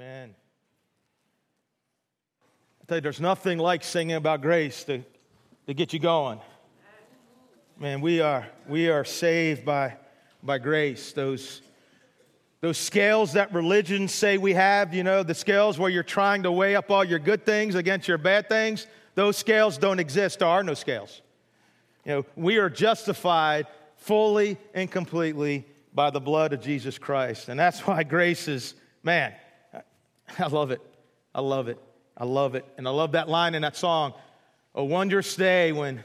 Amen. I tell you, there's nothing like singing about grace to, to get you going. Man, we are, we are saved by, by grace. Those, those scales that religions say we have, you know, the scales where you're trying to weigh up all your good things against your bad things, those scales don't exist. There are no scales. You know, we are justified fully and completely by the blood of Jesus Christ. And that's why grace is, man, I love it. I love it. I love it. And I love that line in that song, A wondrous day when,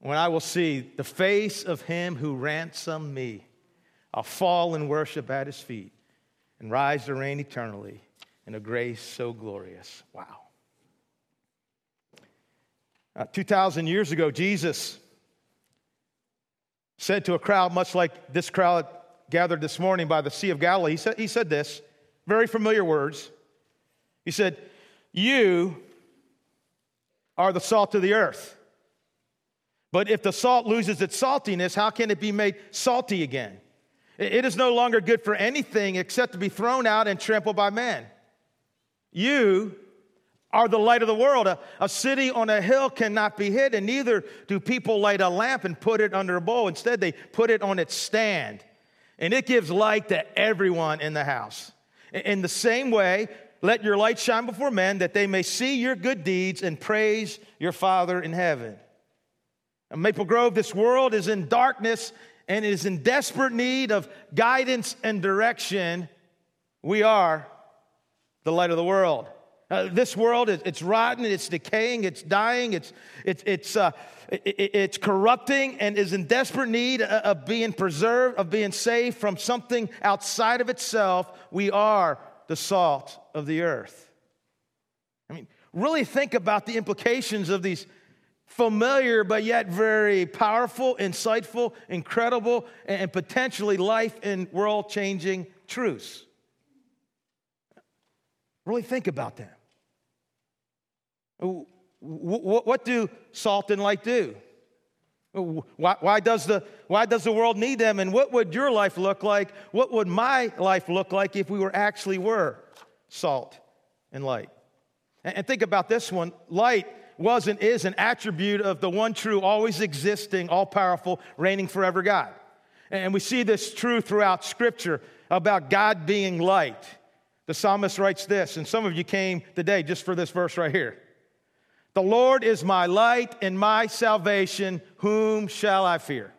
when I will see the face of him who ransomed me. I'll fall and worship at his feet and rise to reign eternally in a grace so glorious. Wow. Uh, 2,000 years ago, Jesus said to a crowd much like this crowd gathered this morning by the Sea of Galilee, he said, he said this, very familiar words. He said, You are the salt of the earth. But if the salt loses its saltiness, how can it be made salty again? It is no longer good for anything except to be thrown out and trampled by men. You are the light of the world. A, a, city on a hill cannot be hidden, neither do people light a lamp and put it under a bowl. Instead, they put it on its stand, and it gives light to everyone in the house. In the same way, let your light shine before men that they may see your good deeds and praise your Father in heaven. Maple Grove, this world is in darkness and is in desperate need of guidance and direction. We are the light of the world. Uh, this world, it's rotten, it's decaying, it's dying, it's, it's, it's, uh, it, it's corrupting and is in desperate need of being preserved, of being saved from something outside of itself. We are the salt of the earth. I mean, really think about the implications of these familiar but yet very powerful, insightful, incredible, and potentially life and world changing truths. Really think about that. What do salt and light do? Why, does the, why does the world need them? And what would your life look like? What would my life look like if we were actually were salt and light? And, and think about this one light was and is an attribute of the one true, always existing, all powerful, reigning forever God. And we see this true throughout Scripture about God being light. The psalmist writes this, and some of you came today just for this verse right here. The Lord is my light and my salvation. Whom shall I fear?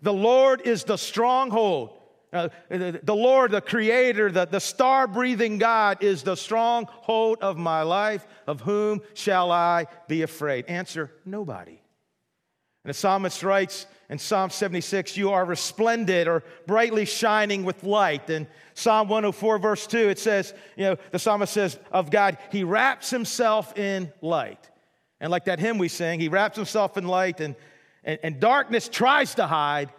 The Lord is the stronghold. Uh, the, Lord, the Creator, the, the star breathing God, is the stronghold of my life. Of whom shall I be afraid? Answer nobody. And the psalmist writes in Psalm 76, You are resplendent or brightly shining with light. And Psalm 104, verse 2, it says, You know, the psalmist says of God, He wraps Himself in light. And like that hymn we sing, He wraps Himself in light, and, and, and darkness tries to hide,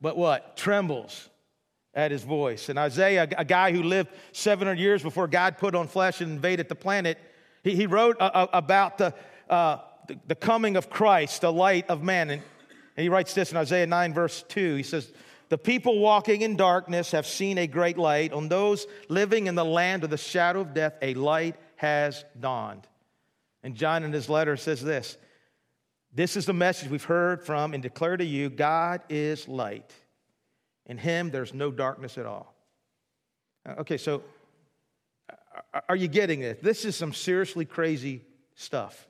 but what? Trembles at His voice. And Isaiah, a guy who lived 700 years before God put on flesh and invaded the planet, he, he wrote a, a, about the, uh, the, coming of Christ, the light of man. And he writes this in Isaiah 9, verse 2. He says, The people walking in darkness have seen a great light. On those living in the land of the shadow of death, a light has dawned. And John in his letter says this This is the message we've heard from and declare to you God is light. In him, there's no darkness at all. Uh, okay, so are you getting it? This is some seriously crazy stuff.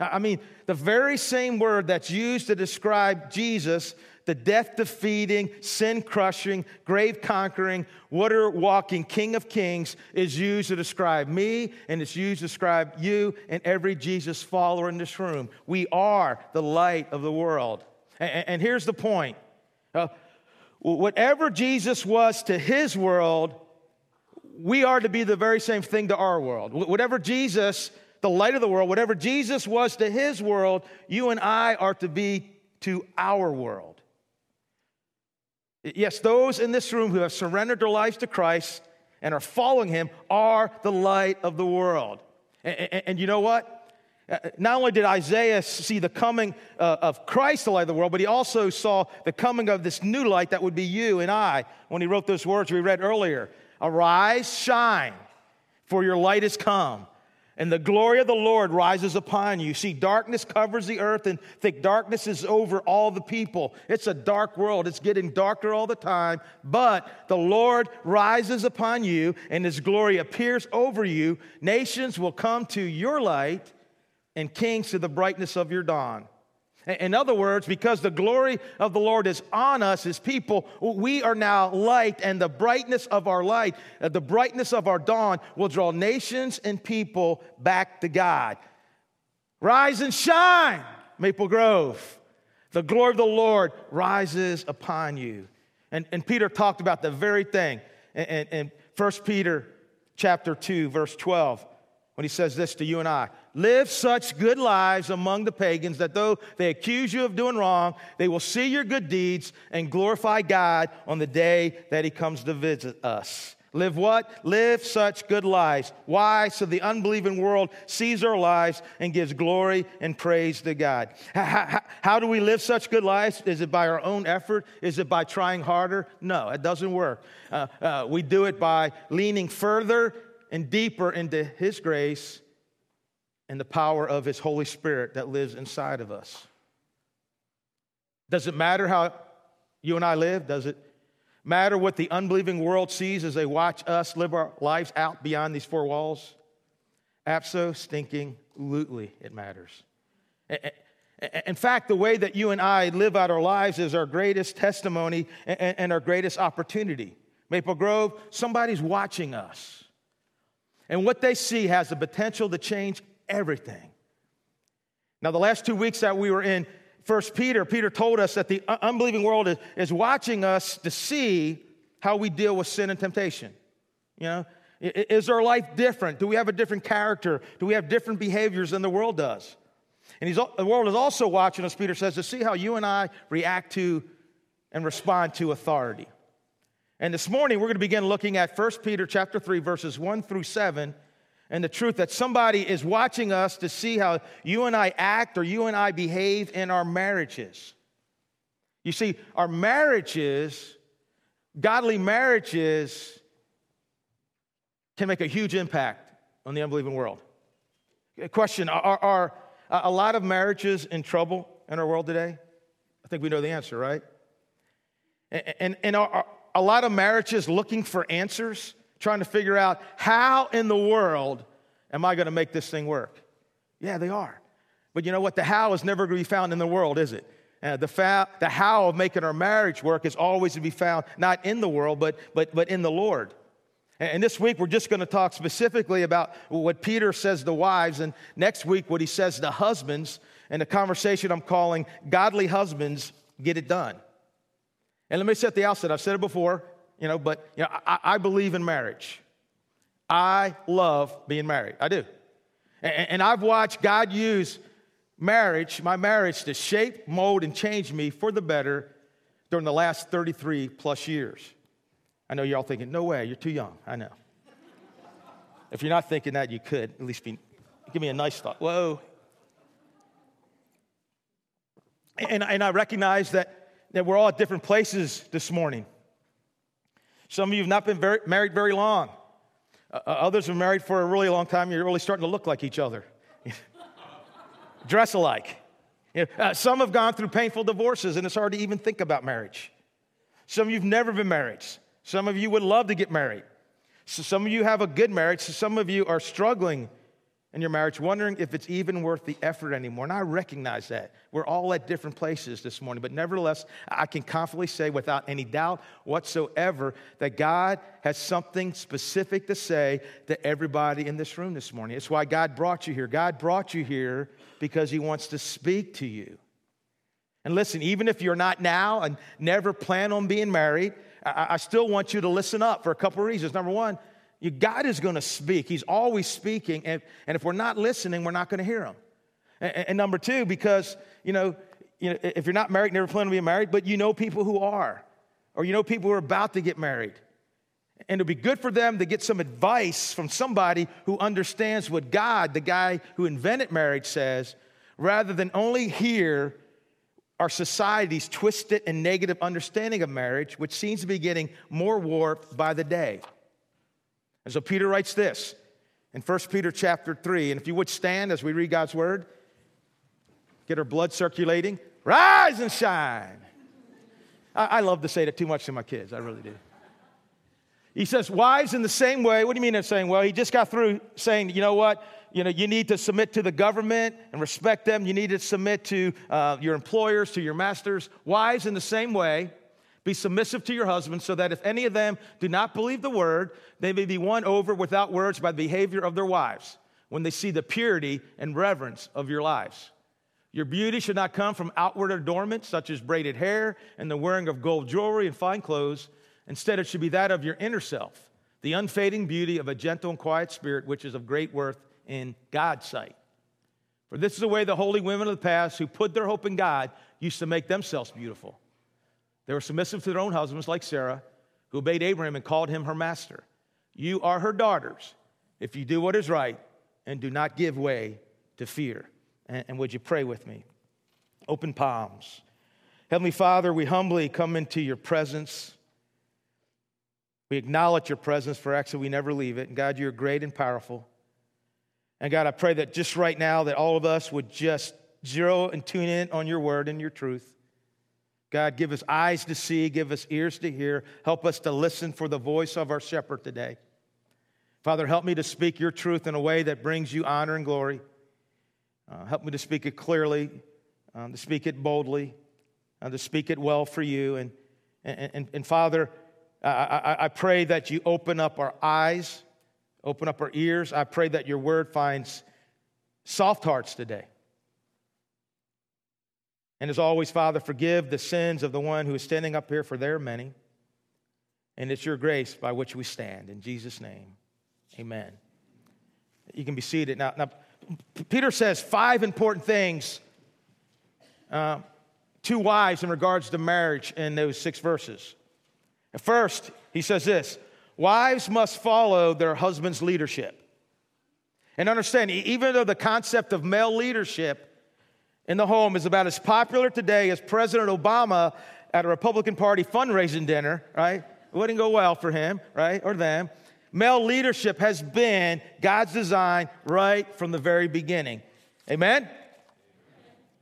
I mean, the very same word that's used to describe Jesus, the death defeating, sin crushing, grave conquering, water walking King of Kings, is used to describe me and it's used to describe you and every Jesus follower in this room. We are the light of the world. And, here's the point uh, whatever Jesus was to his world, we are to be the very same thing to our world. Whatever Jesus the light of the world, whatever Jesus was to his world, you and I are to be to our world. Yes, those in this room who have surrendered their lives to Christ and are following him are the light of the world. And, and, and you know what? Uh, not only did Isaiah see the coming uh, of Christ, the light of the world, but he also saw the coming of this new light that would be you and I when he wrote those words we read earlier. Arise, shine, for your light is come and the glory of the Lord rises upon you. See, darkness covers the earth, and thick darkness is over all the people. It's a dark world. It's getting darker all the time, but the Lord rises upon you, and his glory appears over you. Nations will come to your light, and kings to the brightness of your dawn. In other words, because the glory of the Lord is on us as people, we are now light, and the brightness of our light, uh, the brightness of our dawn, will draw nations and people back to God. Rise and shine, Maple Grove. The glory of the Lord rises upon you. And, and Peter talked about the very thing in, in 1 Peter chapter 2, verse 12 when he says this to you and I Live such good lives among the pagans that though they accuse you of doing wrong, they will see your good deeds and glorify God on the day that he comes to visit us. Live what? Live such good lives. Why? So the unbelieving world sees our lives and gives glory and praise to God. How, how, how, do we live such good lives? Is it by our own effort? Is it by trying harder? No, it doesn't work. Uh, uh, we do it by leaning further and deeper into His grace and the power of His Holy Spirit that lives inside of us. Does it matter how you and I live? Does it matter what the unbelieving world sees as they watch us live our lives out beyond these four walls? Abso stinking lutely, it matters. In fact, the way that you and I live out our lives is our greatest testimony and our greatest opportunity. Maple Grove, somebody's watching us. And what they see has the potential to change everything. Now, the last two weeks that we were in First Peter, Peter told us that the unbelieving world is, is watching us to see how we deal with sin and temptation. You know, is our life different? Do we have a different character? Do we have different behaviors than the world does? And the world is also watching us, Peter says, to see how you and I react to and respond to authority. And this morning we're going to begin looking at 1 Peter chapter 3 verses 1 through 7 and the truth that somebody is watching us to see how you and I act or you and I behave in our marriages. You see, our marriages, godly marriages, can make a huge impact on the unbelieving world. Question Are, are uh, a lot of marriages in trouble in our world today? I think we know the answer, right? And, and, and are, a lot of marriages looking for answers, trying to figure out how in the world am I going to make this thing work? Yeah, they are. But you know what? The how is never going to be found in the world, is it? Uh, the, fa- the how of making our marriage work is always to be found not in the world, but, but, but in the Lord. And, and this week, we're just going to talk specifically about what Peter says to wives, and next week, what he says to husbands, and a conversation I'm calling Godly Husbands Get It Done. And let me say at the outset, I've said it before, you know, but you know, I, I believe in marriage. I love being married. I do. And, and I've watched God use marriage, my marriage, to shape, mold, and change me for the better during the last 33 plus years. I know you're all thinking, no way, you're too young. I know. if you're not thinking that, you could at least be, give me a nice thought. Whoa. And, and I recognize that that we're all at different places this morning. Some of you have not been very, married very long. Uh, uh others have been married for a really long time. You're really starting to look like each other, dress alike. You know, uh, some have gone through painful divorces, and it's hard to even think about marriage. Some of you have never been married. Some of you would love to get married. So some of you have a good marriage. So some of you are struggling in your marriage, wondering if it's even worth the effort anymore. And I recognize that. We're all at different places this morning, but nevertheless, I can confidently say without any doubt whatsoever that God has something specific to say to everybody in this room this morning. It's why God brought you here. God brought you here because He wants to speak to you. And listen, even if you're not now and never plan on being married, I, still want you to listen up for a couple of reasons. Number one, you, God is going to speak. He's always speaking. And, and if we're not listening, we're not going to hear him. And, and, number two, because, you know, you know, if you're not married, never plan to be married, but you know people who are, or you know people who are about to get married. And it'd be good for them to get some advice from somebody who understands what God, the guy who invented marriage, says, rather than only hear our society's twisted and negative understanding of marriage, which seems to be getting more warped by the day. And so Peter writes this in 1 Peter chapter 3. And if you would stand as we read God's word, get our blood circulating, rise and shine. I, I love to say that too much to my kids, I really do. He says, Wives, in the same way, what do you mean in saying? Well, he just got through saying, you know what? You know, you need to submit to the government and respect them. You need to submit to uh, your employers, to your masters. Wives, in the same way, be submissive to your husbands, so that if any of them do not believe the word, they may be won over without words by the behavior of their wives when they see the purity and reverence of your lives. Your beauty should not come from outward adornment, such as braided hair and the wearing of gold jewelry and fine clothes Instead, it should be that of your inner self, the unfading beauty of a gentle and quiet spirit, which is of great worth in God's sight. For this is the way the holy women of the past who put their hope in God used to make themselves beautiful. They were submissive to their own husbands, like Sarah, who obeyed Abraham and called him her master. You are her daughters if you do what is right and do not give way to fear. And, and would you pray with me? Open palms. Heavenly Father, we humbly come into your presence. We acknowledge your presence, for actually we never leave it. And God, you're great and powerful. And God, I pray that just right now that all of us would just zero and tune in on your word and your truth. God, give us eyes to see, give us ears to hear. Help us to listen for the voice of our shepherd today. Father, help me to speak your truth in a way that brings you honor and glory. Uh, help me to speak it clearly, um, to speak it boldly, uh, to speak it well for you. And, and, and, and Father, I, I, I pray that you open up our eyes, open up our ears. I pray that your word finds soft hearts today. And as always, Father, forgive the sins of the one who is standing up here, for their many. And it's your grace by which we stand. In Jesus' name, amen. You can be seated. Now, now Peter says five important things uh, to wives in regards to marriage in those six verses. First, he says this wives must follow their husband's leadership. And understand, even though the concept of male leadership in the home is about as popular today as President Obama at a Republican Party fundraising dinner, right? It wouldn't go well for him, right? Or them. Male leadership has been God's design right from the very beginning. Amen?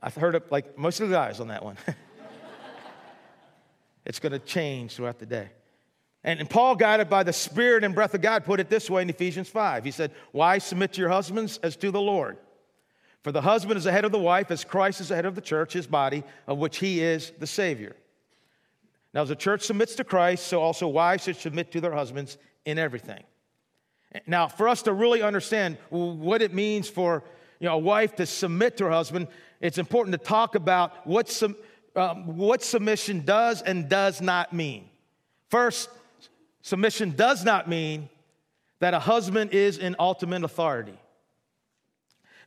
I've heard it like most of the guys on that one. it's going to change throughout the day. And, and Paul, guided by the Spirit and breath of God, put it this way in Ephesians 5. He said, Why submit to your husbands as to the Lord? For the husband is the head of the wife, as Christ is the head of the church, his body, of which he is the Savior. Now, as the church submits to Christ, so also wives should submit to their husbands in everything. Now, for us to really understand what it means for you know, a wife to submit to her husband, it's important to talk about what, um, what submission does and does not mean. First, submission does not mean that a husband is in ultimate authority.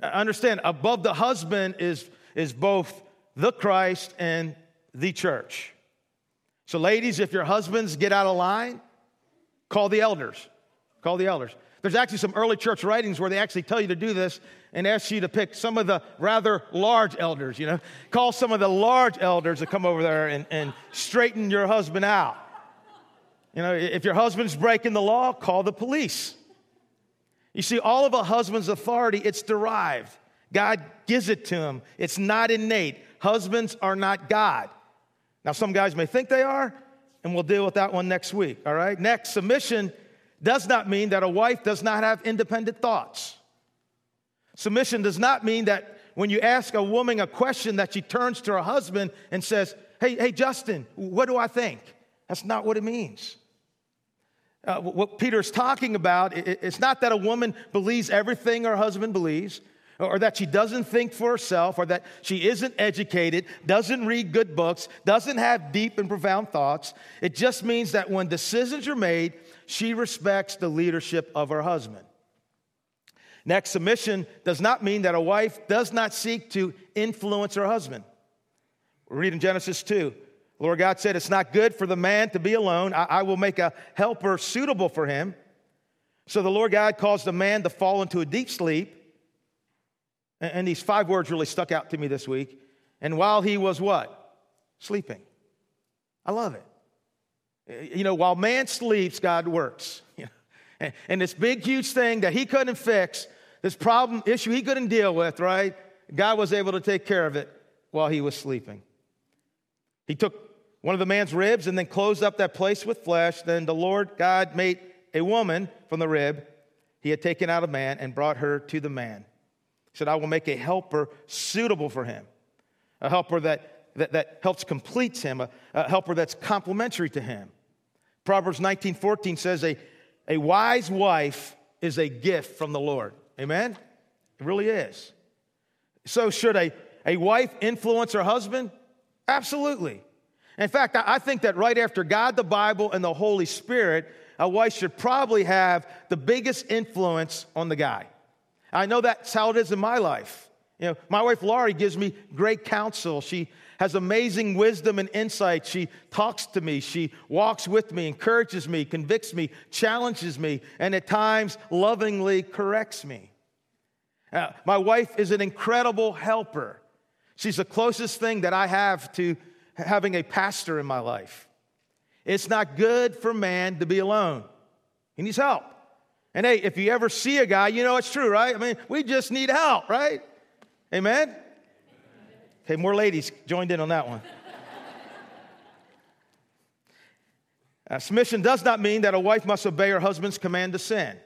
Understand, above the husband is, is both the Christ and the church. So, ladies, if your husbands get out of line, call the elders. Call the elders. There's actually some early church writings where they actually tell you to do this and ask you to pick some of the rather large elders, you know. Call some of the large elders to come over there and, and straighten your husband out. You know, if your husband's breaking the law, call the police. You see, all of a husband's authority, it's derived. God gives it to him. It's not innate. Husbands are not God. Now, some guys may think they are, and we'll deal with that one next week, all right? Next, submission does not mean that a wife does not have independent thoughts. Submission does not mean that when you ask a woman a question that she turns to her husband and says, Hey, hey, Justin, what do I think? That's not what it means. Uh, what Peter's talking about, it's not that a woman believes everything her husband believes, or that she doesn't think for herself, or that she isn't educated, doesn't read good books, doesn't have deep and profound thoughts. It just means that when decisions are made, she respects the leadership of her husband. Next, submission does not mean that a wife does not seek to influence her husband. We read in Genesis 2. Lord God said, It's not good for the man to be alone. I, I will make a helper suitable for him. So the Lord God caused the man to fall into a deep sleep. And, and these five words really stuck out to me this week. And while he was what? Sleeping. I love it. Uh, you know, while man sleeps, God works. And this big, huge thing that he couldn't fix, this problem, issue he couldn't deal with, right? God was able to take care of it while he was sleeping. He took one of the man's ribs and then closed up that place with flesh. Then the Lord God made a woman from the rib he had taken out of man and brought her to the man. He said, I will make a helper suitable for him, a helper that, that, that helps completes him, a, a helper that's complementary to him. Proverbs 19 14 says, a, a wise wife is a gift from the Lord. Amen? It really is. So, should a, a wife influence her husband? Absolutely. In fact, I think that right after God, the Bible, and the Holy Spirit, a wife should probably have the biggest influence on the guy. I know that's how it is in my life. You know, my wife Laurie gives me great counsel. She has amazing wisdom and insight. She talks to me, she walks with me, encourages me, convicts me, challenges me, and at times lovingly corrects me. Uh, my wife is an incredible helper. She's the closest thing that I have to having a pastor in my life. It's not good for man to be alone. He needs help. And hey, if you ever see a guy, you know it's true, right? I mean, we just need help, right? Amen? Okay, more ladies joined in on that one. Uh, submission does not mean that a wife must obey her husband's command to sin.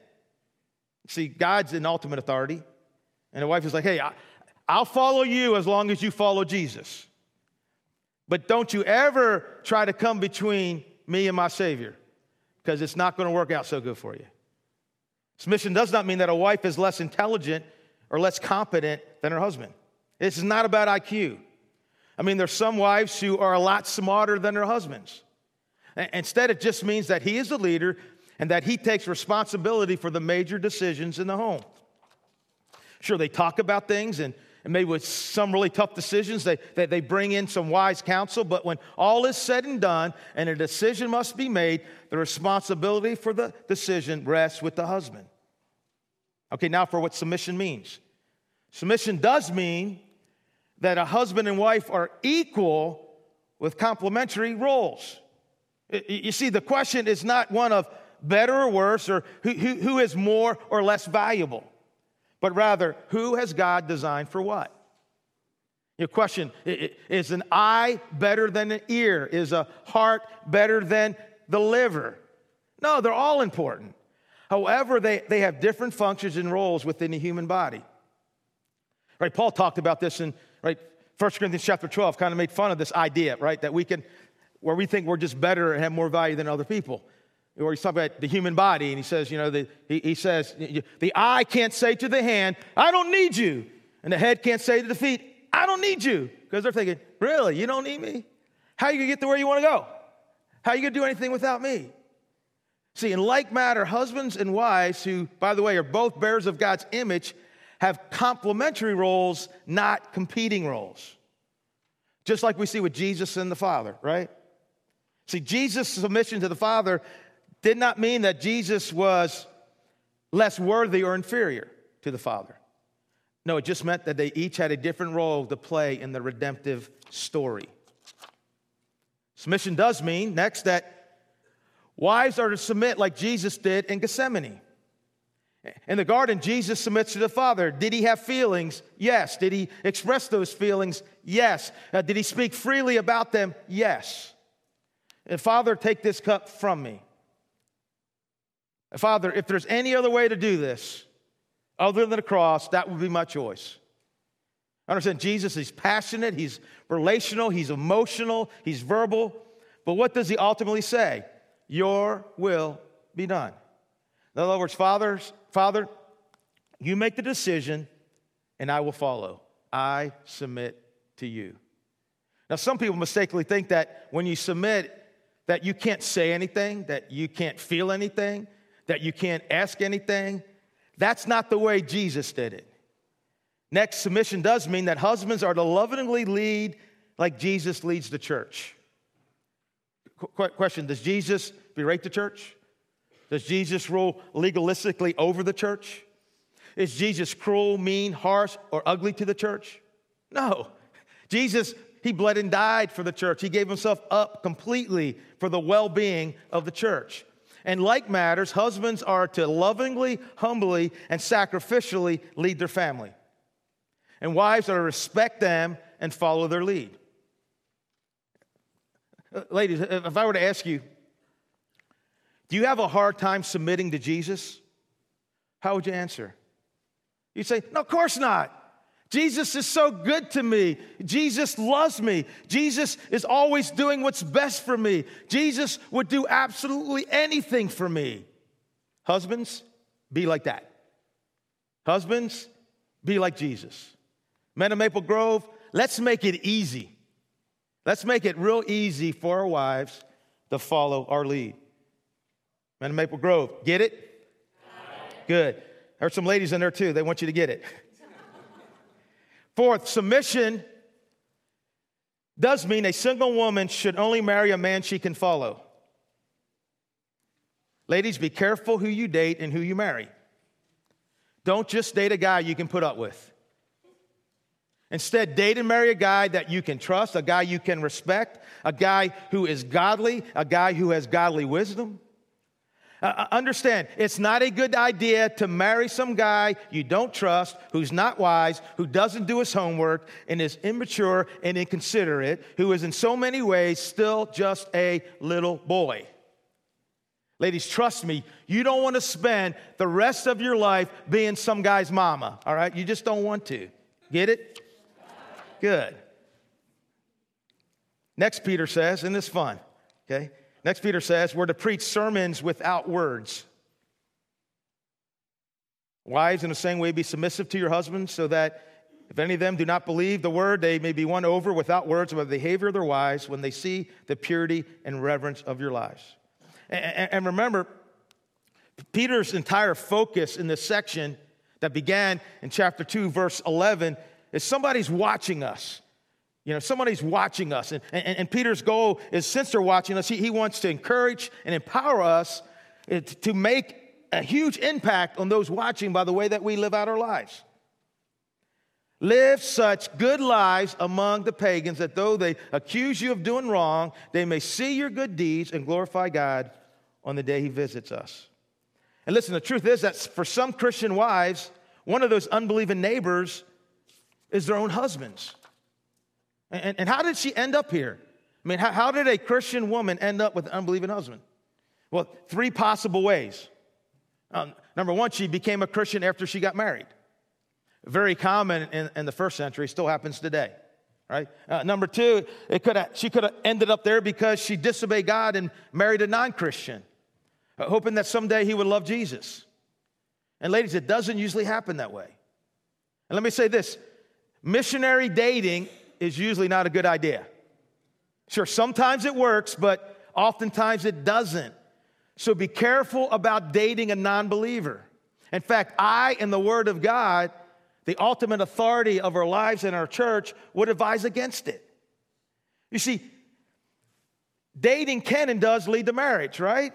See, God's in ultimate authority. And a wife is like, hey, I, I'll follow you as long as you follow Jesus. But don't you ever try to come between me and my Savior because it's not going to work out so good for you. Submission does not mean that a wife is less intelligent or less competent than her husband. This is not about IQ. I mean, there's some wives who are a lot smarter than their husbands. Instead, it just means that he is the leader and that he takes responsibility for the major decisions in the home. Sure, they talk about things and and maybe with some really tough decisions, they, they, they bring in some wise counsel. But when all is said and done and a decision must be made, the responsibility for the decision rests with the husband. Okay, now for what submission means. Submission does mean that a husband and wife are equal with complementary roles. You see, the question is not one of better or worse or who, who, who is more or less valuable but rather, who has God designed for what? Your question is an eye better than an ear? Is a heart better than the liver? No, they're all important. However, they, they have different functions and roles within the human body. Right, Paul talked about this in right 1 Corinthians chapter 12, kind of made fun of this idea, right? That we can, where we think we're just better and have more value than other people where he's talking about the human body, and he says, you know, the, he, he says, the eye can't say to the hand, I don't need you. And the head can't say to the feet, I don't need you. Because they're thinking, really, you don't need me? How are you going to get to where you want to go? How are you going to do anything without me? See, in like matter, husbands and wives, who, by the way, are both bearers of God's image, have complementary roles, not competing roles. Just like we see with Jesus and the Father, right? See, Jesus' submission to the Father did not mean that Jesus was less worthy or inferior to the Father. No, it just meant that they each had a different role to play in the redemptive story. Submission does mean, next, that wives are to submit like Jesus did in Gethsemane. In the garden, Jesus submits to the Father. Did he have feelings? Yes. Did he express those feelings? Yes. Uh, did he speak freely about them? Yes. And Father, take this cup from me. Father, if there's any other way to do this other than the cross, that would be my choice. I understand Jesus, he's passionate, he's relational, he's emotional, he's verbal. But what does he ultimately say? Your will be done. In other words, fathers, Father, you make the decision and I will follow. I submit to you. Now, some people mistakenly think that when you submit, that you can't say anything, that you can't feel anything, that you can't ask anything. That's not the way Jesus did it. Next, submission does mean that husbands are to lovingly lead like Jesus leads the church. Qu- question Does Jesus berate the church? Does Jesus rule legalistically over the church? Is Jesus cruel, mean, harsh, or ugly to the church? No. Jesus, he bled and died for the church. He gave himself up completely for the well being of the church. And like matters, husbands are to lovingly, humbly, and sacrificially lead their family. And wives are to respect them and follow their lead. Uh, ladies, if I were to ask you, do you have a hard time submitting to Jesus? How would you answer? You'd say, No, of course not. Jesus is so good to me. Jesus loves me. Jesus is always doing what's best for me. Jesus would do absolutely anything for me. Husbands, be like that. Husbands, be like Jesus. Men of Maple Grove, let's make it easy. Let's make it real easy for our wives to follow our lead. Men of Maple Grove, get it? Good. There's some ladies in there too. They want you to get it. Fourth, submission does mean a single woman should only marry a man she can follow. Ladies, be careful who you date and who you marry. Don't just date a guy you can put up with. Instead, date and marry a guy that you can trust, a guy you can respect, a guy who is godly, a guy who has godly wisdom. Uh, uh, understand, it's not a good idea to marry some guy you don't trust, who's not wise, who doesn't do his homework, and is immature and inconsiderate, who is in so many ways still just a little boy. Ladies, trust me, you don't want to spend the rest of your life being some guy's mama, all right? You just don't want to. Get it? Good. Next, Peter says, and this fun, okay? Next, Peter says, we're to preach sermons without words. Wives, in the same way, be submissive to your husbands, so that if any of them do not believe the word, they may be won over without words by the behavior of their wives when they see the purity and reverence of your lives. And remember, Peter's entire focus in this section that began in chapter 2, verse 11, is somebody's watching us. You know, somebody's watching us. And, and, and, Peter's goal is since they're watching us, he, he wants to encourage and empower us eh, to make a huge impact on those watching by the way that we live out our lives. Live such good lives among the pagans that though they accuse you of doing wrong, they may see your good deeds and glorify God on the day he visits us. And listen, the truth is that for some Christian wives, one of those unbelieving neighbors is their own husbands. And, and how did she end up here? I mean, how, how did a Christian woman end up with an unbelieving husband? Well, three possible ways. Um, number one, she became a Christian after she got married. Very common in, in the first century, still happens today, right? Uh, number two, it could she could have ended up there because she disobeyed God and married a non Christian, uh, hoping that someday he would love Jesus. And ladies, it doesn't usually happen that way. And let me say this missionary dating is usually not a good idea. Sure, sometimes it works, but oftentimes it doesn't. So be careful about dating a non believer. In fact, I, and the Word of God, the ultimate authority of our lives in our church, would advise against it. You see, dating can and does lead to marriage, right?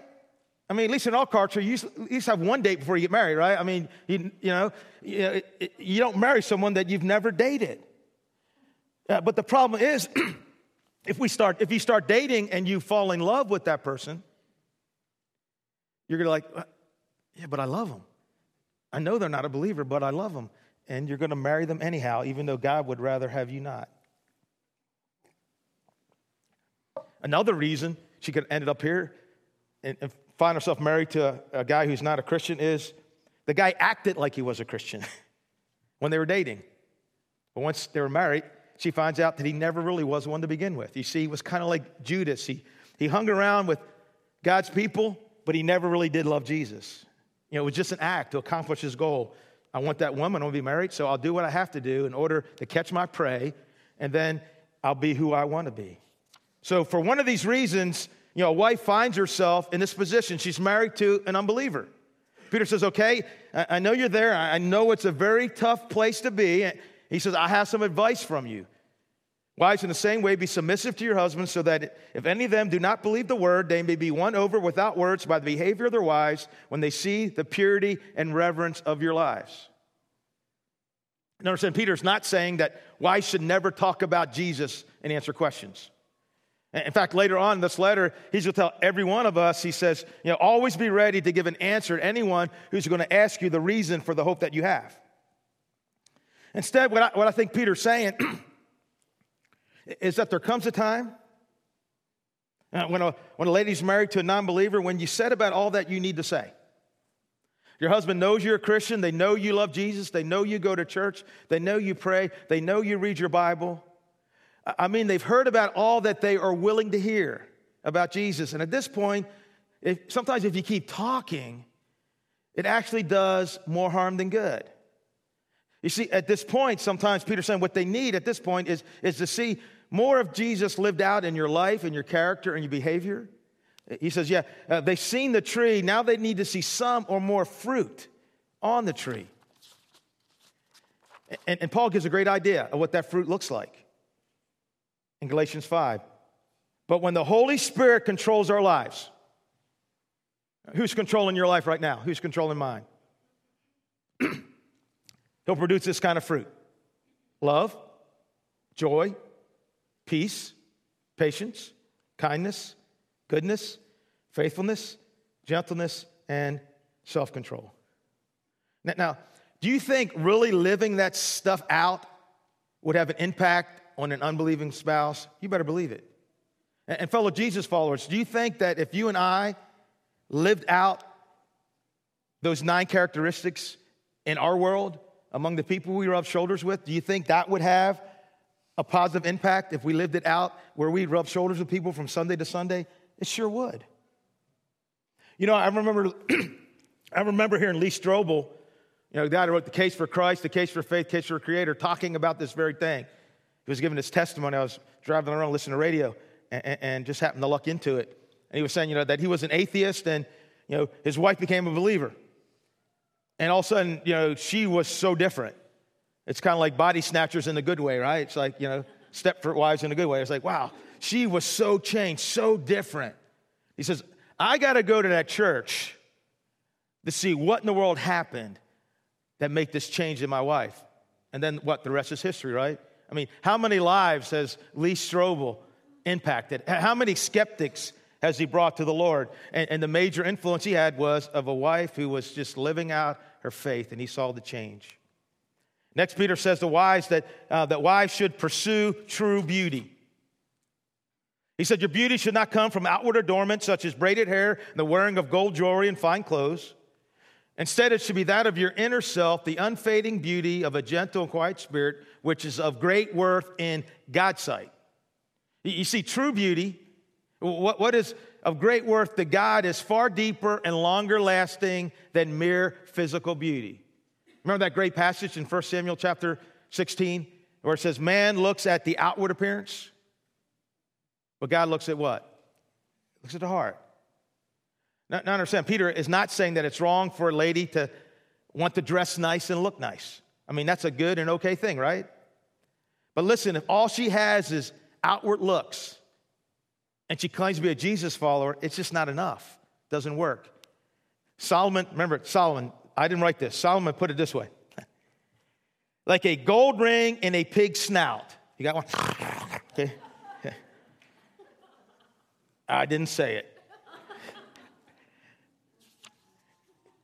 I mean, at least in our culture, you at least have one date before you get married, right? I mean, you, you know, you, you don't marry someone that you've never dated. Uh, but the problem is, if we start, if you start dating and you fall in love with that person, you're gonna like, uh, yeah, but I love them. I know they're not a believer, but I love them. And you're gonna marry them anyhow, even though God would rather have you not. Another reason she could have ended up here and, find herself married to a guy who's not a Christian is the guy acted like he was a Christian when they were dating. But once they were married, she finds out that he never really was one to begin with. You see, he was kind of like Judas. He, he hung around with God's people, but he never really did love Jesus. You know, it was just an act to accomplish his goal. I want that woman, I want to be married, so I'll do what I have to do in order to catch my prey, and then I'll be who I want to be. So, for one of these reasons, you know, a wife finds herself in this position. She's married to an unbeliever. Peter says, Okay, I know you're there. I know it's a very tough place to be. He says, I have some advice from you. Wives, in the same way, be submissive to your husbands, so that if any of them do not believe the word, they may be won over without words by the behavior of their wives when they see the purity and reverence of your lives. Understand, Peter's not saying that wives should never talk about Jesus and answer questions. In fact, later on in this letter, he's going to tell every one of us, he says, you know, always be ready to give an answer to anyone who's going to ask you the reason for the hope that you have. Instead, what I, what I think Peter's saying is that there comes a time uh, when, a, when a lady's married to a non believer, when you said about all that you need to say. Your husband knows you're a Christian. They know you love Jesus. They know you go to church. They know you pray. They know you read your Bible. I mean, they've heard about all that they are willing to hear about Jesus. And at this point, if, sometimes if you keep talking, it actually does more harm than good. You see, at this point, sometimes Peter's saying what they need at this point is, is to see more of Jesus lived out in your life, in your character, and your behavior. He says, Yeah, uh, they've seen the tree. Now they need to see some or more fruit on the tree. And, and Paul gives a great idea of what that fruit looks like in Galatians 5. But when the Holy Spirit controls our lives, who's controlling your life right now? Who's controlling mine? He'll produce this kind of fruit love, joy, peace, patience, kindness, goodness, faithfulness, gentleness, and self control. Now, do you think really living that stuff out would have an impact on an unbelieving spouse, you better believe it. And, fellow Jesus followers, do you think that if you and I lived out those nine characteristics in our world among the people we rub shoulders with, do you think that would have a positive impact if we lived it out where we rub shoulders with people from Sunday to Sunday? It sure would. You know, I remember, I remember hearing Lee Strobel, you know, the guy who wrote The Case for Christ, The Case for Faith, Case for Creator, talking about this very thing. He was giving his testimony. I was driving around listening to radio and, and just happened to luck into it. And he was saying, you know, that he was an atheist and, you know, his wife became a believer. And all of a sudden, you know, she was so different. It's kind of like body snatchers in a good way, right? It's like, you know, Stepford wives in a good way. It's like, wow, she was so changed, so different. He says, I got to go to that church to see what in the world happened that made this change in my wife. And then what? The rest is history, right? I mean, how many lives has Lee Strobel impacted? How many skeptics has he brought to the Lord? And, and, the major influence he had was of a wife who was just living out her faith, and he saw the change. Next, Peter says to wives that, uh, that wives should pursue true beauty. He said, Your beauty should not come from outward adornment, such as braided hair the wearing of gold jewelry and fine clothes. Instead, it should be that of your inner self, the unfading beauty of a gentle and quiet spirit, which is of great worth in God's sight. You see, true beauty, what, what is of great worth to God, is far deeper and longer lasting than mere physical beauty. Remember that great passage in 1 Samuel chapter 16 where it says, Man looks at the outward appearance, but God looks at what? Looks at the heart. Now, now understand, Peter is not saying that it's wrong for a lady to want to dress nice and look nice. I mean, that's a good and okay thing, right? But listen, if all she has is outward looks and she claims to be a Jesus follower, it's just not enough. Doesn't work. Solomon, remember, Solomon, I didn't write this. Solomon put it this way like a gold ring in a pig's snout. You got one? Okay. I didn't say it.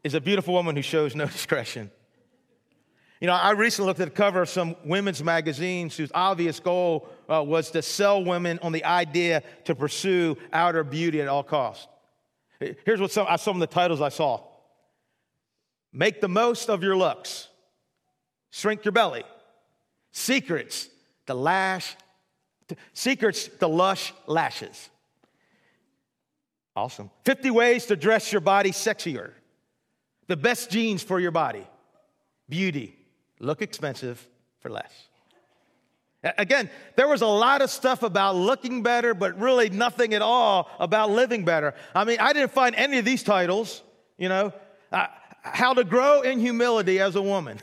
Is a beautiful woman who shows no discretion. You know, I recently looked at the cover of some women's magazines whose obvious goal uh, was to sell women on the idea to pursue outer beauty at all costs. Here's what some, some of the titles I saw Make the most of your looks, shrink your belly, secrets, the lash, secrets, the lush lashes. Awesome. 50 ways to dress your body sexier, the best jeans for your body, beauty look expensive for less. Again, there was a lot of stuff about looking better, but really nothing at all about living better. I mean, I didn't find any of these titles, you know, uh, how to grow in humility as a woman,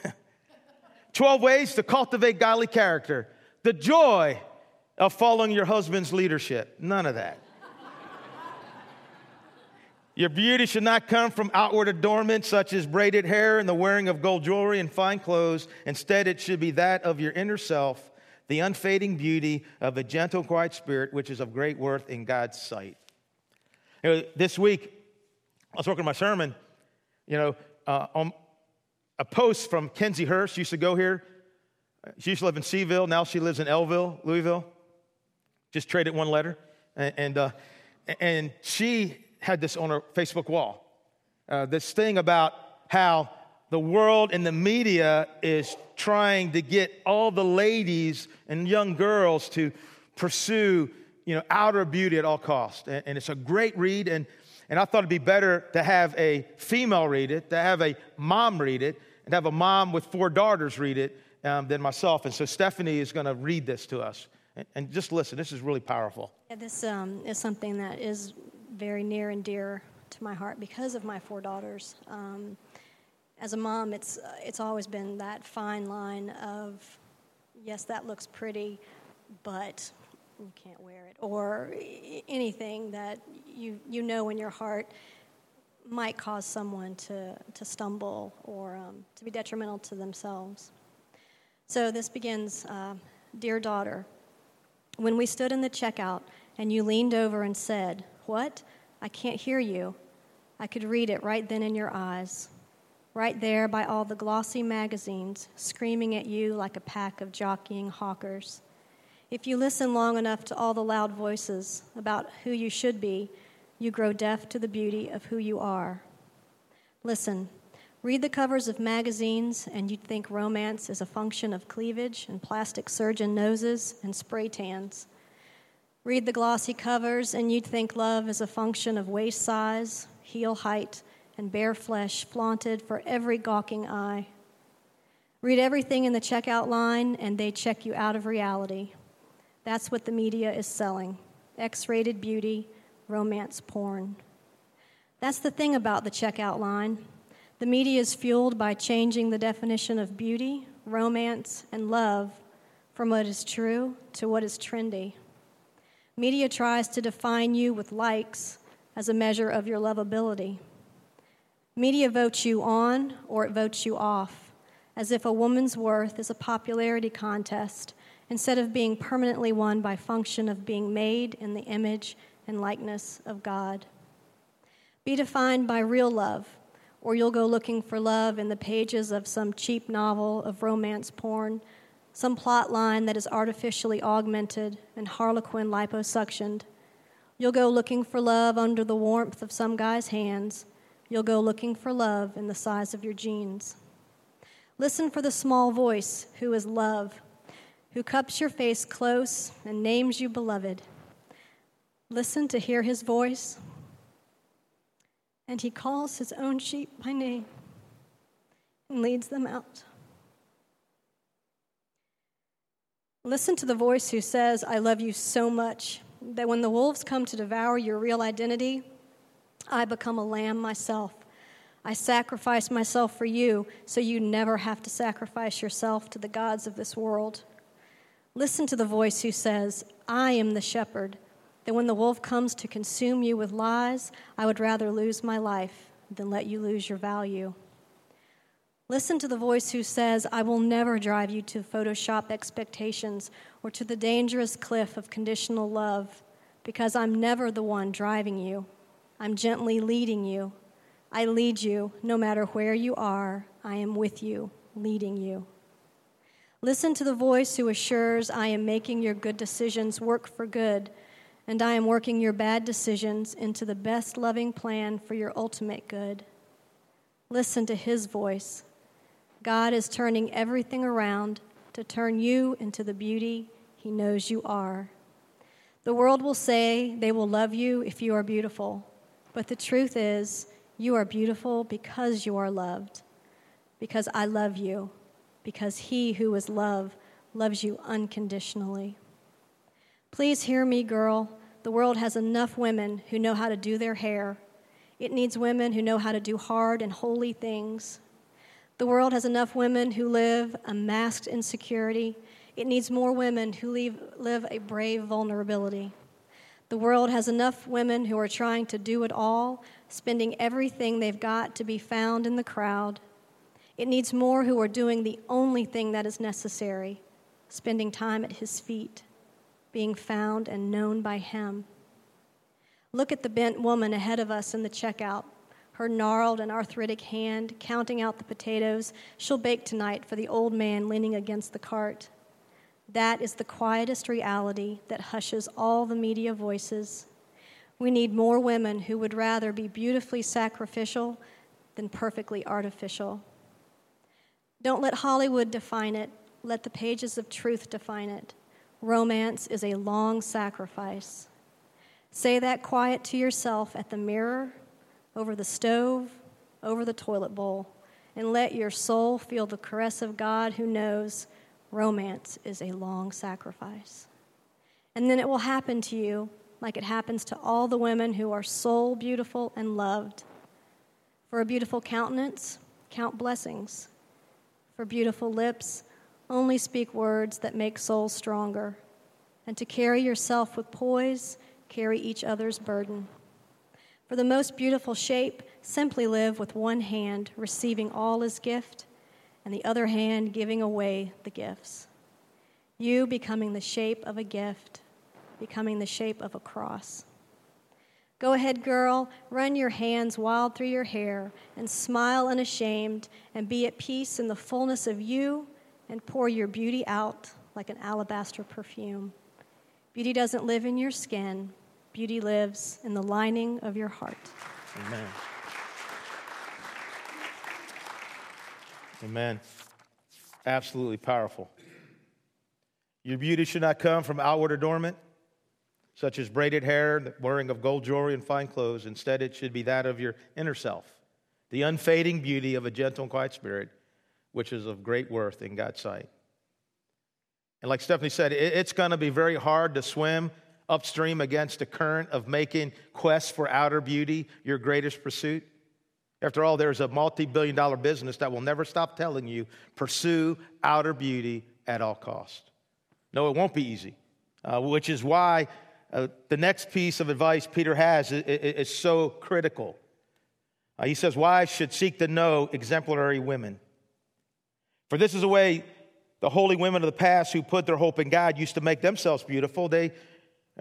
12 ways to cultivate godly character, the joy of following your husband's leadership. None of that. Your beauty should not come from outward adornment such as braided hair and the wearing of gold jewelry and fine clothes. Instead, it should be that of your inner self, the unfading beauty of a gentle, quiet spirit, which is of great worth in God's sight. You know, this week, I was working on my sermon, you know, uh, on a post from Kenzie Hurst, She used to go here. She used to live in Seville, now she lives in Elville, Louisville. Just traded one letter. And, and, uh, and she had this on her Facebook wall uh, this thing about how the world and the media is trying to get all the ladies and young girls to pursue you know outer beauty at all costs. And, and, it's a great read and, and i thought it'd be better to have a female read it to have a mom read it and have a mom with four daughters read it um, than myself. And so stephanie is going to read this to us. And, and, just listen this is really powerful. Yeah, this um, is something that is very near and dear to my heart because of my four daughters. Um, as a mom, it's, uh, it's always been that fine line of, yes, that looks pretty, but you can't wear it. Or anything that you, you know in your heart might cause someone to, to stumble or um, to be detrimental to themselves. So this begins uh, Dear daughter, when we stood in the checkout and you leaned over and said, What? I can't hear you. I could read it right then in your eyes right there by all the glossy magazines screaming at you like a pack of jockeying hawkers. If you listen long enough to all the loud voices about who you should be, you grow deaf to the beauty of who you are. Listen, read the covers of magazines, and you'd think romance is a function of cleavage and plastic surgeon noses and spray tans. Read the glossy covers, and you'd think love is a function of waist size, heel height, and bare flesh flaunted for every gawking eye. Read everything in the checkout line, and they check you out of reality. That's what the media is selling X rated beauty, romance porn. That's the thing about the checkout line. The media is fueled by changing the definition of beauty, romance, and love from what is true to what is trendy. Media tries to define you with likes as a measure of your lovability. Media votes you on or it votes you off, as if a woman's worth is a popularity contest instead of being permanently won by function of being made in the image and likeness of God. Be defined by real love, or you'll go looking for love in the pages of some cheap novel of romance porn, some plot line that is artificially augmented and harlequin liposuctioned. You'll go looking for love under the warmth of some guy's hands You'll go looking for love in the size of your jeans. Listen for the small voice who is love, who cups your face close and names you beloved. Listen to hear his voice, and he calls his own sheep by name and leads them out. Listen to the voice who says, I love you so much that when the wolves come to devour your real identity, I become a lamb myself. I sacrifice myself for you so you never have to sacrifice yourself to the gods of this world. Listen to the voice who says, I am the shepherd, that when the wolf comes to consume you with lies, I would rather lose my life than let you lose your value. Listen to the voice who says, I will never drive you to Photoshop expectations or to the dangerous cliff of conditional love, because I'm never the one driving you. I'm gently leading you. I lead you no matter where you are. I am with you, leading you. Listen to the voice who assures, I am making your good decisions work for good, and I am working your bad decisions into the best loving plan for your ultimate good. Listen to his voice. God is turning everything around to turn you into the beauty he knows you are. The world will say they will love you if you are beautiful. But the truth is, you are beautiful because you are loved, because I love you, because he who is love loves you unconditionally. Please hear me, girl. The world has enough women who know how to do their hair. It needs women who know how to do hard and holy things. The world has enough women who live a masked insecurity. It needs more women who live, live a brave vulnerability. The world has enough women who are trying to do it all, spending everything they've got to be found in the crowd. It needs more who are doing the only thing that is necessary spending time at his feet, being found and known by him. Look at the bent woman ahead of us in the checkout, her gnarled and arthritic hand counting out the potatoes she'll bake tonight for the old man leaning against the cart. That is the quietest reality that hushes all the media voices. We need more women who would rather be beautifully sacrificial than perfectly artificial. Don't let Hollywood define it, let the pages of truth define it. Romance is a long sacrifice. Say that quiet to yourself at the mirror, over the stove, over the toilet bowl, and let your soul feel the caress of God who knows romance is a long sacrifice. And then it will happen to you like it happens to all the women who are soul beautiful and loved. For a beautiful countenance, count blessings. For beautiful lips, only speak words that make souls stronger. And to carry yourself with poise, carry each other's burden. For the most beautiful shape, simply live with one hand, receiving all as gift, and the other hand giving away the gifts. You becoming the shape of a gift, becoming the shape of a cross. Go ahead, girl, run your hands wild through your hair and smile unashamed and be at peace in the fullness of you and pour your beauty out like an alabaster perfume. Beauty doesn't live in your skin, beauty lives in the lining of your heart. Amen. Amen. Absolutely powerful. Your beauty should not come from outward adornment such as braided hair, the wearing of gold jewelry, and fine clothes. Instead, it should be that of your inner self, the unfading beauty of a gentle and quiet spirit, which is of great worth in God's sight. And like Stephanie said, it's going to be very hard to swim upstream against the current of making quests for outer beauty your greatest pursuit. After all, there's a multi billion dollar business that will never stop telling you pursue outer beauty at all cost. No, it won't be easy, uh, which is why uh, the next piece of advice Peter has is, is so critical. Uh, he says, Wives should seek to know exemplary women. For this is a way the holy women of the past who put their hope in God used to make themselves beautiful. They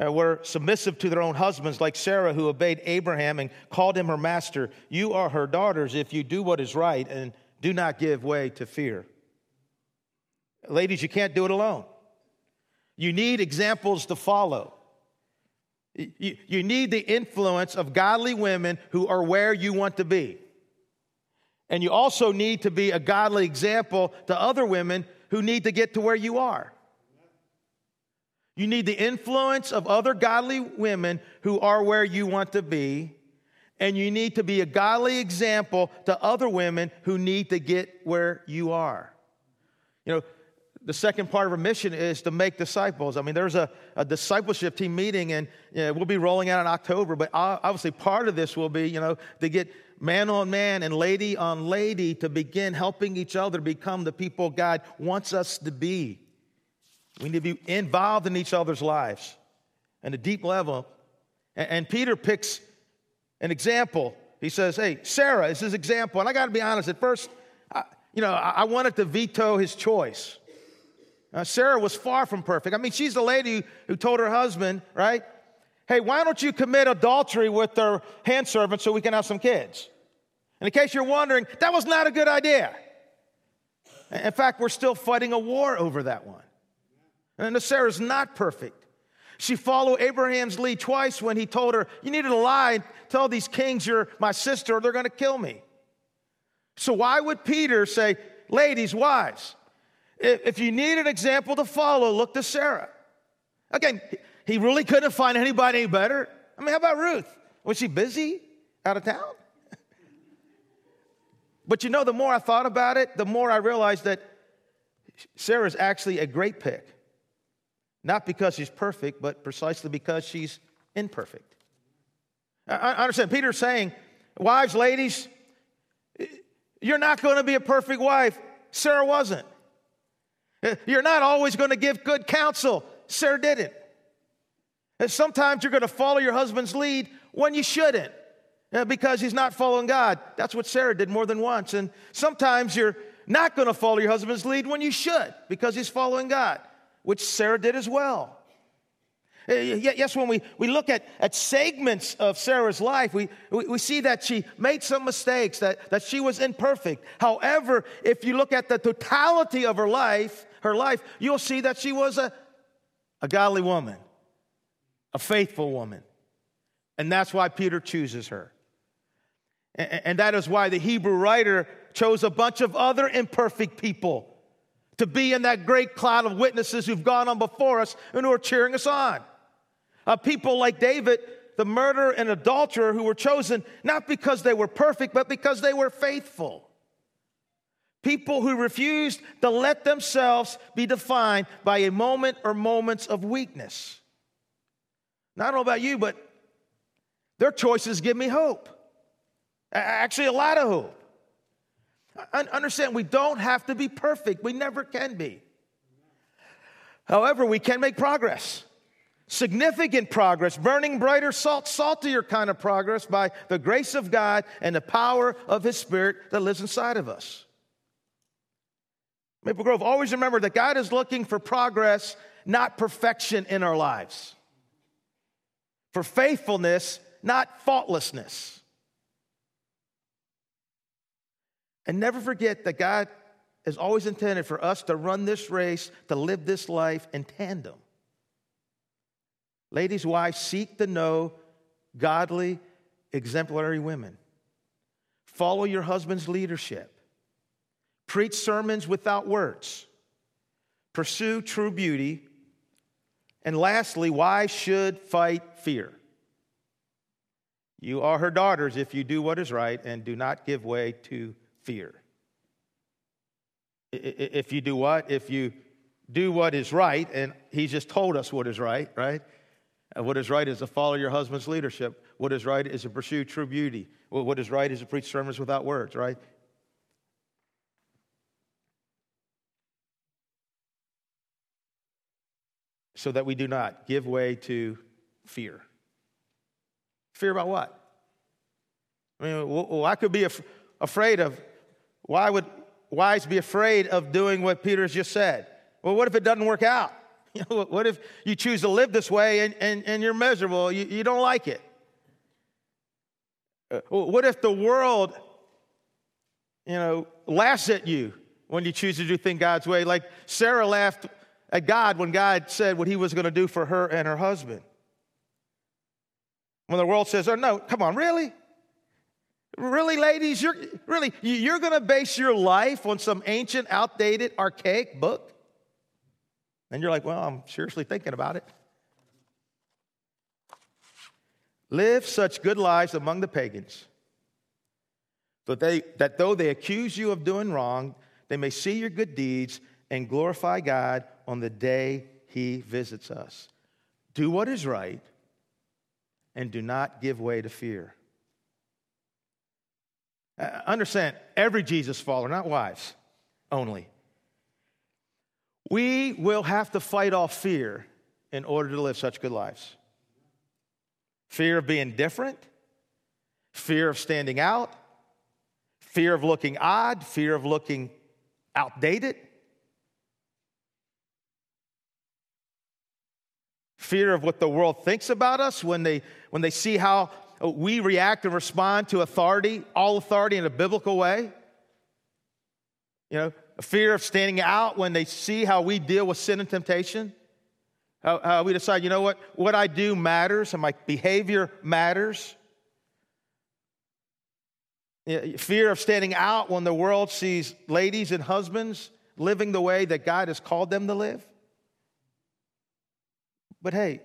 uh, were submissive to their own husbands, like Sarah, who obeyed Abraham and called him her master. You are her daughters if you do what is right and do not give way to fear. Ladies, you can't do it alone. You need examples to follow. You, you need the influence of godly women who are where you want to be. And you also need to be a godly example to other women who need to get to where you are. You need the influence of other godly women who are where you want to be. And you need to be a godly example to other women who need to get where you are. You know, the second part of our mission is to make disciples. I mean, there's a, a discipleship team meeting, and you know, we'll be rolling out in October. But obviously, part of this will be, you know, to get man on man and lady on lady to begin helping each other become the people God wants us to be. We need to be involved in each other's lives at a deep level. And, Peter picks an example. He says, "Hey, Sarah is his example." And I got to be honest. At first, I, you know, I, wanted to veto his choice. Sarah was far from perfect. I mean, she's the lady who told her husband, right? Hey, why don't you commit adultery with their hand servant so we can have some kids? And in case you're wondering, that was not a good idea. In fact, we're still fighting a war over that one. And Sarah's not perfect. She followed Abraham's lead twice when he told her, You needed to lie, and tell these kings you're my sister, or they're going to kill me. So, why would Peter say, Ladies, wives, if you need an example to follow, look to Sarah. Again, he really couldn't find anybody any better. I mean, how about Ruth? Was she busy out of town? but you know, the more I thought about it, the more I realized that Sarah's actually a great pick. Not because she's perfect, but precisely because she's imperfect. I understand Peter's saying, Wives, ladies, you're not going to be a perfect wife. Sarah wasn't. You're not always going to give good counsel. Sarah didn't. And sometimes you're going to follow your husband's lead when you shouldn't uh, because he's not following God. That's what Sarah did more than once. And sometimes you're not going to follow your husband's lead when you should because he's following God. Which Sarah did as well. Eh, yes, when we, we look at, at segments of Sarah's life, we, we, we, see that she made some mistakes, that, that she was imperfect. However, if you look at the totality of her life, her life, you'll see that she was a, a godly woman, a faithful woman. And that's why Peter chooses her. And, and that is why the Hebrew writer chose a bunch of other imperfect people to be in that great cloud of witnesses who've gone on before us and who are cheering us on. Uh, people like David, the murderer and adulterer, who were chosen not because they were perfect, but because they were faithful. People who refused to let themselves be defined by a moment or moments of weakness. Now, I don't know about you, but their choices give me hope. Actually, a lot of hope. Understand, we don't have to be perfect, we never can be. However, we can make progress significant progress, burning brighter, salt, saltier kind of progress by the grace of God and the power of His Spirit that lives inside of us. Maple Grove, always remember that God is looking for progress, not perfection in our lives. For faithfulness, not faultlessness. And never forget that God has always intended for us to run this race, to live this life in tandem. Ladies, wives, seek to know godly, exemplary women. Follow your husband's leadership. Preach sermons without words. Pursue true beauty. And lastly, wives should fight fear. You are her daughters if you do what is right and do not give way to fear. If you do what? If you do what is right, and he just told us what is right, right? And what is right is to follow your husband's leadership. What is right is to pursue true beauty. What is right is to preach sermons without words, right? So that we do not give way to fear. Fear about what? I mean, well, I could be af- afraid of, why would wives be afraid of doing what Peter has just said? Well, what if it doesn't work out? What if you choose to live this way and, and, and you're miserable? You, you don't like it. Uh, what if the world, you know, laughs at you when you choose to do things God's way? Like Sarah laughed at God when God said what he was going to do for her and her husband. When the world says, oh, no, come on, really? Really, ladies, you're really you're going to base your life on some ancient, outdated, archaic book? And you're like, well, I'm seriously thinking about it. Live such good lives among the pagans that, they, that though they accuse you of doing wrong, they may see your good deeds and glorify God on the day he visits us. Do what is right and do not give way to fear. Uh, understand, every Jesus follower, not wives only, we will have to fight off fear in order to live such good lives fear of being different, fear of standing out, fear of looking odd, fear of looking outdated. Fear of what the world thinks about us when they, when they see how we react and respond to authority, all authority in a biblical way. You know, a fear of standing out when they see how we deal with sin and temptation. How, how we decide, you know what, what I do matters and my behavior matters. Fear of standing out when the world sees ladies and husbands living the way that God has called them to live. But hey,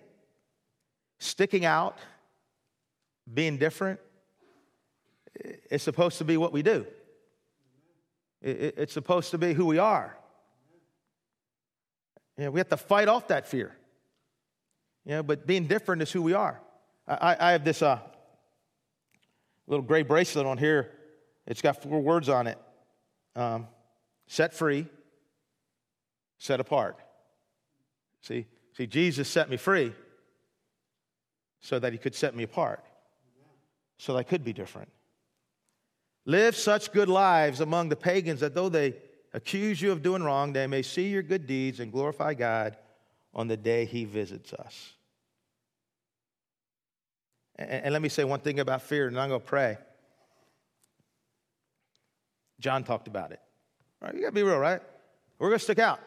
sticking out, being different, it's supposed to be what we do. It's supposed to be who we are. Know, we have to fight off that fear. Know, but being different is who we are. I, I have this uh, little gray bracelet on here. It's got four words on it um, set free, set apart. See, see, Jesus set me free so that he could set me apart, so that I could be different. Live such good lives among the pagans that though they accuse you of doing wrong, they may see your good deeds and glorify God on the day he visits us. And, and let me say one thing about fear, and I'm going to pray. John talked about it. All right, you got to be real, right? We're going to stick out.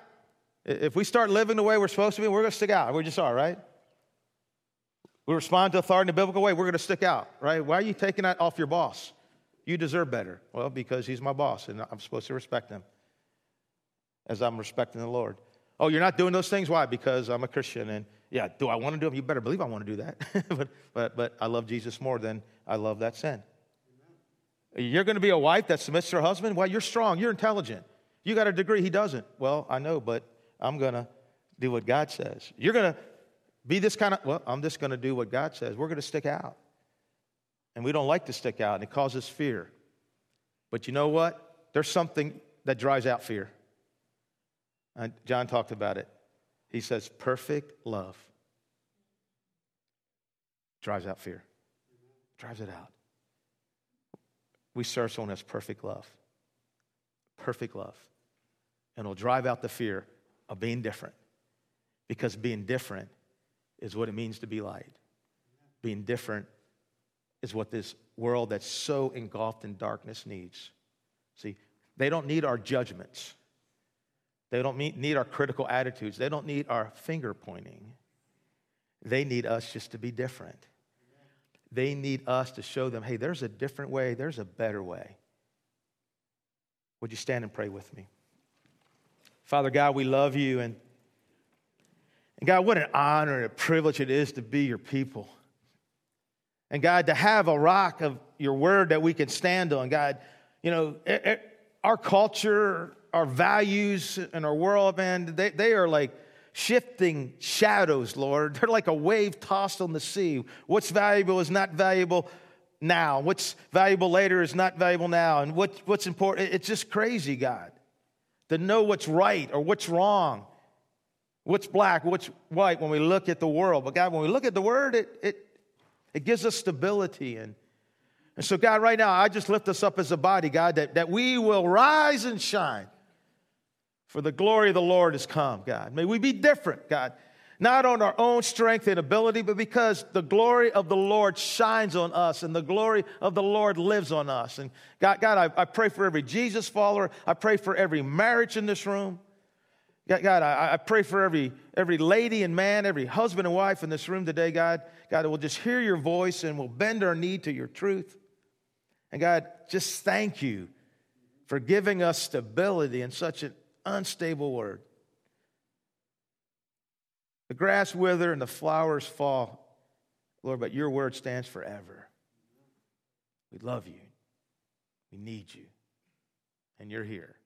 If we start living the way we're supposed to be, we're going to stick out. We just are, right? We respond to authority in a biblical way, we're going to stick out, right? Why are you taking that off your boss? You deserve better. Well, because he's my boss and I'm supposed to respect him as I'm respecting the Lord. Oh, you're not doing those things? Why? Because I'm a Christian. And yeah, do I want to do them? You better believe I want to do that. but, but, but I love Jesus more than I love that sin. You're going to be a wife that submits to her husband? Well, you're strong. You're intelligent. You got a degree. He doesn't. Well, I know, but I'm going to do what God says. You're going to be this kind of, well, I'm just going to do what God says. We're going to stick out. And we don't like to stick out, and it causes fear. But you know what? There's something that drives out fear. Uh, John talked about it. He says, perfect love drives out fear, drives it out. We serve someone as perfect love. Perfect love. And it'll drive out the fear of being different. Because being different is what it means to be light. Being different is what this world that's so engulfed in darkness needs. See, they don't need our judgments. They don't need our critical attitudes. They don't need our finger pointing. They need us just to be different. They need us to show them, hey, there's a different way, there's a better way. Would you stand and pray with me? Father God, we love you and and God, what an honor and a privilege it is to be your people. And God, to have a rock of your word that we can stand on. God, you know, our culture, our values, and our world, man, they, they are like shifting shadows, Lord. They're like a wave tossed on the sea. What's valuable is not valuable now. What's valuable later is not valuable now. And what, what's important, it's just crazy, God, to know what's right or what's wrong what's black, what's white when we look at the world. But God, when we look at the word, it, it, it gives us stability. And, and so, God, right now, I just lift us up as a body, God, that, that we will rise and shine. For the glory of the Lord has come, God. May we be different, God. Not on our own strength and ability, but because the glory of the Lord shines on us and the glory of the Lord lives on us. And God, God I, I pray for every Jesus follower. I pray for every marriage in this room. God, I, I pray for every, every lady and man, every husband and wife in this room today, God. God, we'll just hear your voice and we'll bend our knee to your truth. And God, just thank you for giving us stability in such an unstable word. The grass wither and the flowers fall, Lord, but your word stands forever. We love you. We need you. And you're here.